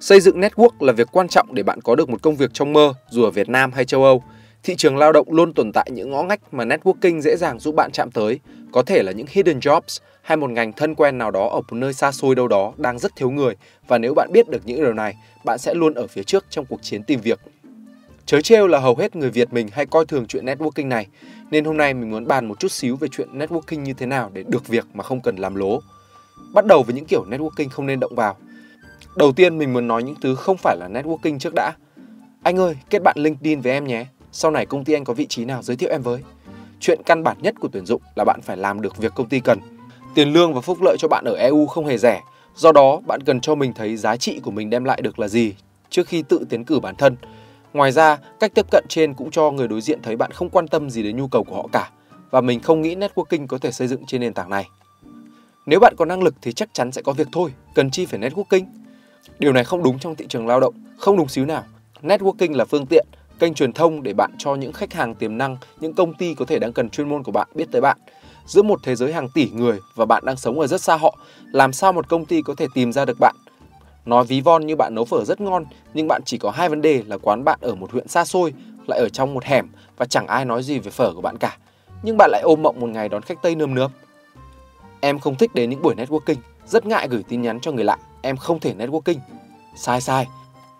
Xây dựng network là việc quan trọng để bạn có được một công việc trong mơ, dù ở Việt Nam hay châu Âu. Thị trường lao động luôn tồn tại những ngõ ngách mà networking dễ dàng giúp bạn chạm tới, có thể là những hidden jobs hay một ngành thân quen nào đó ở một nơi xa xôi đâu đó đang rất thiếu người và nếu bạn biết được những điều này, bạn sẽ luôn ở phía trước trong cuộc chiến tìm việc. Chớ trêu là hầu hết người Việt mình hay coi thường chuyện networking này, nên hôm nay mình muốn bàn một chút xíu về chuyện networking như thế nào để được việc mà không cần làm lố. Bắt đầu với những kiểu networking không nên động vào – Đầu tiên mình muốn nói những thứ không phải là networking trước đã. Anh ơi, kết bạn LinkedIn với em nhé. Sau này công ty anh có vị trí nào giới thiệu em với. Chuyện căn bản nhất của tuyển dụng là bạn phải làm được việc công ty cần. Tiền lương và phúc lợi cho bạn ở EU không hề rẻ. Do đó, bạn cần cho mình thấy giá trị của mình đem lại được là gì trước khi tự tiến cử bản thân. Ngoài ra, cách tiếp cận trên cũng cho người đối diện thấy bạn không quan tâm gì đến nhu cầu của họ cả và mình không nghĩ networking có thể xây dựng trên nền tảng này. Nếu bạn có năng lực thì chắc chắn sẽ có việc thôi, cần chi phải networking. Điều này không đúng trong thị trường lao động, không đúng xíu nào. Networking là phương tiện, kênh truyền thông để bạn cho những khách hàng tiềm năng, những công ty có thể đang cần chuyên môn của bạn biết tới bạn. Giữa một thế giới hàng tỷ người và bạn đang sống ở rất xa họ, làm sao một công ty có thể tìm ra được bạn? Nói ví von như bạn nấu phở rất ngon, nhưng bạn chỉ có hai vấn đề là quán bạn ở một huyện xa xôi, lại ở trong một hẻm và chẳng ai nói gì về phở của bạn cả. Nhưng bạn lại ôm mộng một ngày đón khách Tây nơm nớp Em không thích đến những buổi networking, rất ngại gửi tin nhắn cho người lạ em không thể networking. Sai sai.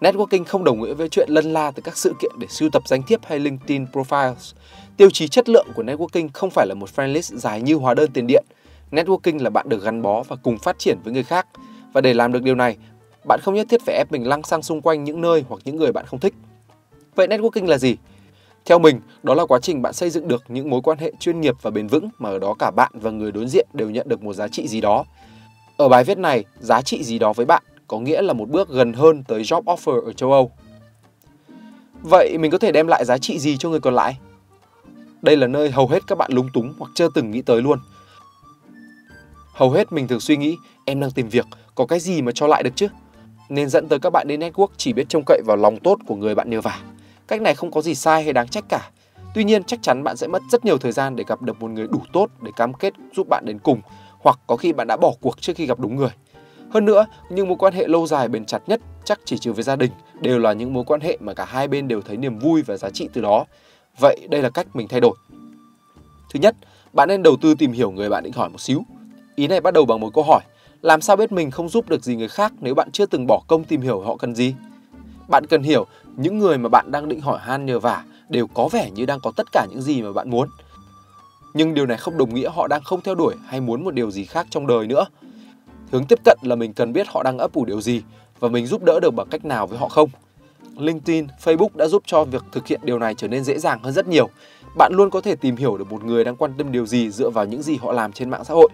Networking không đồng nghĩa với chuyện lân la từ các sự kiện để sưu tập danh thiếp hay LinkedIn profiles. Tiêu chí chất lượng của networking không phải là một friend list dài như hóa đơn tiền điện. Networking là bạn được gắn bó và cùng phát triển với người khác. Và để làm được điều này, bạn không nhất thiết phải ép mình lăng xăng xung quanh những nơi hoặc những người bạn không thích. Vậy networking là gì? Theo mình, đó là quá trình bạn xây dựng được những mối quan hệ chuyên nghiệp và bền vững mà ở đó cả bạn và người đối diện đều nhận được một giá trị gì đó. Ở bài viết này, giá trị gì đó với bạn có nghĩa là một bước gần hơn tới job offer ở châu Âu. Vậy mình có thể đem lại giá trị gì cho người còn lại? Đây là nơi hầu hết các bạn lúng túng hoặc chưa từng nghĩ tới luôn. Hầu hết mình thường suy nghĩ em đang tìm việc, có cái gì mà cho lại được chứ? Nên dẫn tới các bạn đến network chỉ biết trông cậy vào lòng tốt của người bạn nhờ vả. Cách này không có gì sai hay đáng trách cả. Tuy nhiên chắc chắn bạn sẽ mất rất nhiều thời gian để gặp được một người đủ tốt để cam kết giúp bạn đến cùng hoặc có khi bạn đã bỏ cuộc trước khi gặp đúng người. Hơn nữa, những mối quan hệ lâu dài bền chặt nhất chắc chỉ trừ với gia đình đều là những mối quan hệ mà cả hai bên đều thấy niềm vui và giá trị từ đó. Vậy đây là cách mình thay đổi. Thứ nhất, bạn nên đầu tư tìm hiểu người bạn định hỏi một xíu. Ý này bắt đầu bằng một câu hỏi, làm sao biết mình không giúp được gì người khác nếu bạn chưa từng bỏ công tìm hiểu họ cần gì? Bạn cần hiểu những người mà bạn đang định hỏi han nhờ vả đều có vẻ như đang có tất cả những gì mà bạn muốn nhưng điều này không đồng nghĩa họ đang không theo đuổi hay muốn một điều gì khác trong đời nữa. Hướng tiếp cận là mình cần biết họ đang ấp ủ điều gì và mình giúp đỡ được bằng cách nào với họ không. LinkedIn, Facebook đã giúp cho việc thực hiện điều này trở nên dễ dàng hơn rất nhiều. Bạn luôn có thể tìm hiểu được một người đang quan tâm điều gì dựa vào những gì họ làm trên mạng xã hội.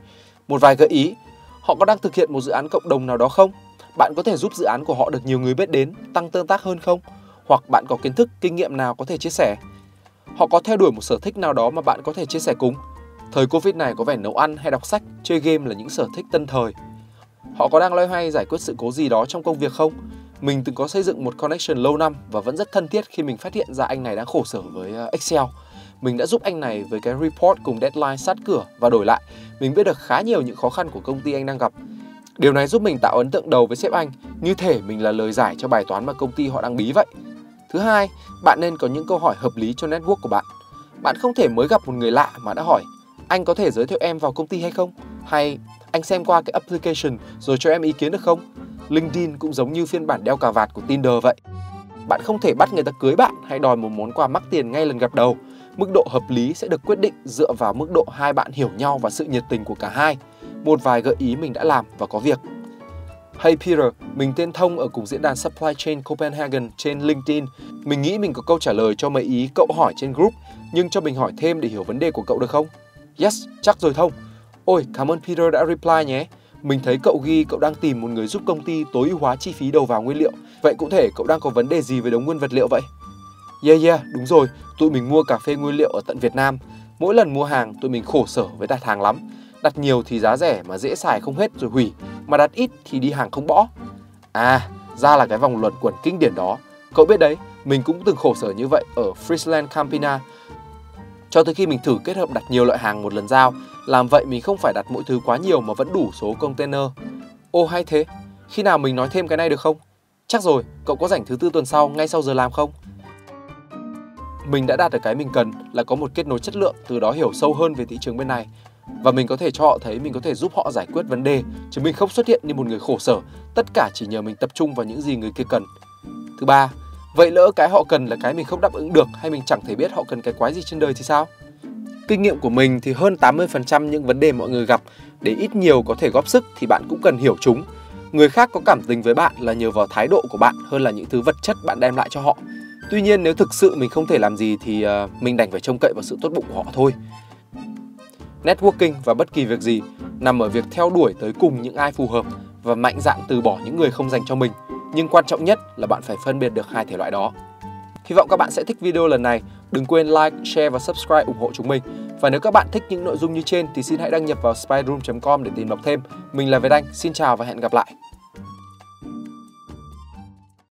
Một vài gợi ý, họ có đang thực hiện một dự án cộng đồng nào đó không? Bạn có thể giúp dự án của họ được nhiều người biết đến, tăng tương tác hơn không? Hoặc bạn có kiến thức, kinh nghiệm nào có thể chia sẻ? Họ có theo đuổi một sở thích nào đó mà bạn có thể chia sẻ cùng. Thời Covid này có vẻ nấu ăn hay đọc sách, chơi game là những sở thích tân thời. Họ có đang loay hoay giải quyết sự cố gì đó trong công việc không? Mình từng có xây dựng một connection lâu năm và vẫn rất thân thiết khi mình phát hiện ra anh này đang khổ sở với ờ, Excel. Mình đã giúp anh này với cái report cùng deadline sát cửa và đổi lại, mình biết được khá nhiều những khó khăn của công ty anh đang gặp. Điều này giúp mình tạo ấn tượng đầu với sếp anh, như thể mình là lời giải cho bài toán mà công ty họ đang bí vậy. Thứ hai, bạn nên có những câu hỏi hợp lý cho network của bạn. Bạn không thể mới gặp một người lạ mà đã hỏi anh có thể giới thiệu em vào công ty hay không? Hay anh xem qua cái application rồi cho em ý kiến được không? LinkedIn cũng giống như phiên bản đeo cà vạt của Tinder vậy. Bạn không thể bắt người ta cưới bạn hay đòi một món quà mắc tiền ngay lần gặp đầu. Mức độ hợp lý sẽ được quyết định dựa vào mức độ hai bạn hiểu nhau và sự nhiệt tình của cả hai. Một vài gợi ý mình đã làm và có việc. Hey Peter, mình tên Thông ở cùng diễn đàn Supply Chain Copenhagen trên LinkedIn. Mình nghĩ mình có câu trả lời cho mấy ý cậu hỏi trên group, nhưng cho mình hỏi thêm để hiểu vấn đề của cậu được không? Yes, chắc rồi Thông. Ôi, cảm ơn Peter đã reply nhé. Mình thấy cậu ghi cậu đang tìm một người giúp công ty tối ưu hóa chi phí đầu vào nguyên liệu. Vậy cụ thể cậu đang có vấn đề gì với đống nguyên vật liệu vậy? Yeah yeah, đúng rồi, tụi mình mua cà phê nguyên liệu ở tận Việt Nam. Mỗi lần mua hàng tụi mình khổ sở với đặt hàng lắm. Đặt nhiều thì giá rẻ mà dễ xài không hết rồi hủy mà đặt ít thì đi hàng không bỏ. À, ra là cái vòng luẩn quẩn kinh điển đó. Cậu biết đấy, mình cũng từng khổ sở như vậy ở Friesland Campina. Cho tới khi mình thử kết hợp đặt nhiều loại hàng một lần giao, làm vậy mình không phải đặt mỗi thứ quá nhiều mà vẫn đủ số container. Ô hay thế, khi nào mình nói thêm cái này được không? Chắc rồi, cậu có rảnh thứ tư tuần sau ngay sau giờ làm không? Mình đã đạt được cái mình cần là có một kết nối chất lượng, từ đó hiểu sâu hơn về thị trường bên này và mình có thể cho họ thấy mình có thể giúp họ giải quyết vấn đề chứ mình không xuất hiện như một người khổ sở tất cả chỉ nhờ mình tập trung vào những gì người kia cần thứ ba vậy lỡ cái họ cần là cái mình không đáp ứng được hay mình chẳng thể biết họ cần cái quái gì trên đời thì sao? Kinh nghiệm của mình thì hơn 80% những vấn đề mọi người gặp. Để ít nhiều có thể góp sức thì bạn cũng cần hiểu chúng. Người khác có cảm tình với bạn là nhờ vào thái độ của bạn hơn là những thứ vật chất bạn đem lại cho họ. Tuy nhiên nếu thực sự mình không thể làm gì thì ờ, mình đành phải trông cậy vào sự tốt bụng của họ thôi. Networking và bất kỳ việc gì nằm ở việc theo đuổi tới cùng những ai phù hợp và mạnh dạn từ bỏ những người không dành cho mình. Nhưng quan trọng nhất là bạn phải phân biệt được hai thể loại đó. Hy vọng các bạn sẽ thích video lần này. Đừng quên like, share và subscribe ủng hộ chúng mình. Và nếu các bạn thích những nội dung như trên thì xin hãy đăng nhập vào spyroom.com để tìm đọc thêm. Mình là Việt Anh, xin chào và hẹn gặp lại.